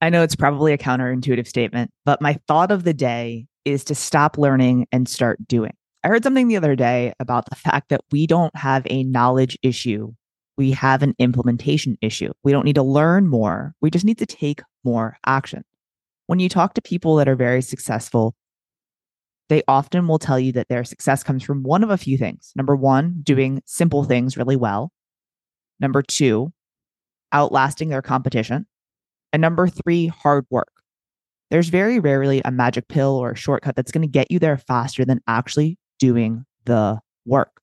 I know it's probably a counterintuitive statement, but my thought of the day is to stop learning and start doing. I heard something the other day about the fact that we don't have a knowledge issue. We have an implementation issue. We don't need to learn more. We just need to take more action. When you talk to people that are very successful, they often will tell you that their success comes from one of a few things. Number one, doing simple things really well. Number two, outlasting their competition. And number three, hard work. There's very rarely a magic pill or a shortcut that's going to get you there faster than actually doing the work,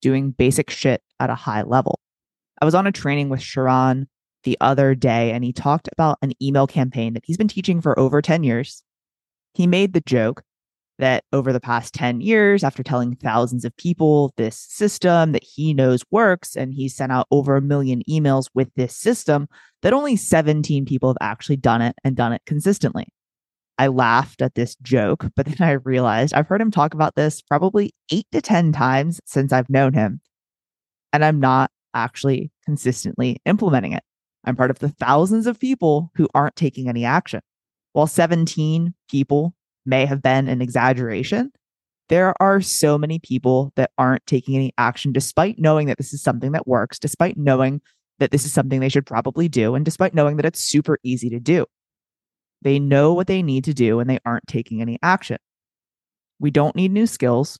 doing basic shit at a high level. I was on a training with Sharon the other day, and he talked about an email campaign that he's been teaching for over 10 years. He made the joke that over the past 10 years, after telling thousands of people this system that he knows works, and he sent out over a million emails with this system, that only 17 people have actually done it and done it consistently. I laughed at this joke, but then I realized I've heard him talk about this probably eight to 10 times since I've known him. And I'm not actually consistently implementing it. I'm part of the thousands of people who aren't taking any action. While 17 people may have been an exaggeration, there are so many people that aren't taking any action despite knowing that this is something that works, despite knowing that this is something they should probably do, and despite knowing that it's super easy to do. They know what they need to do and they aren't taking any action. We don't need new skills.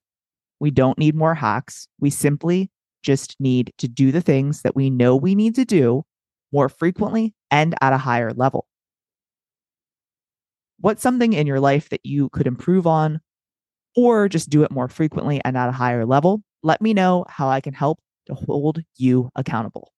We don't need more hacks. We simply just need to do the things that we know we need to do more frequently and at a higher level. What's something in your life that you could improve on or just do it more frequently and at a higher level? Let me know how I can help to hold you accountable.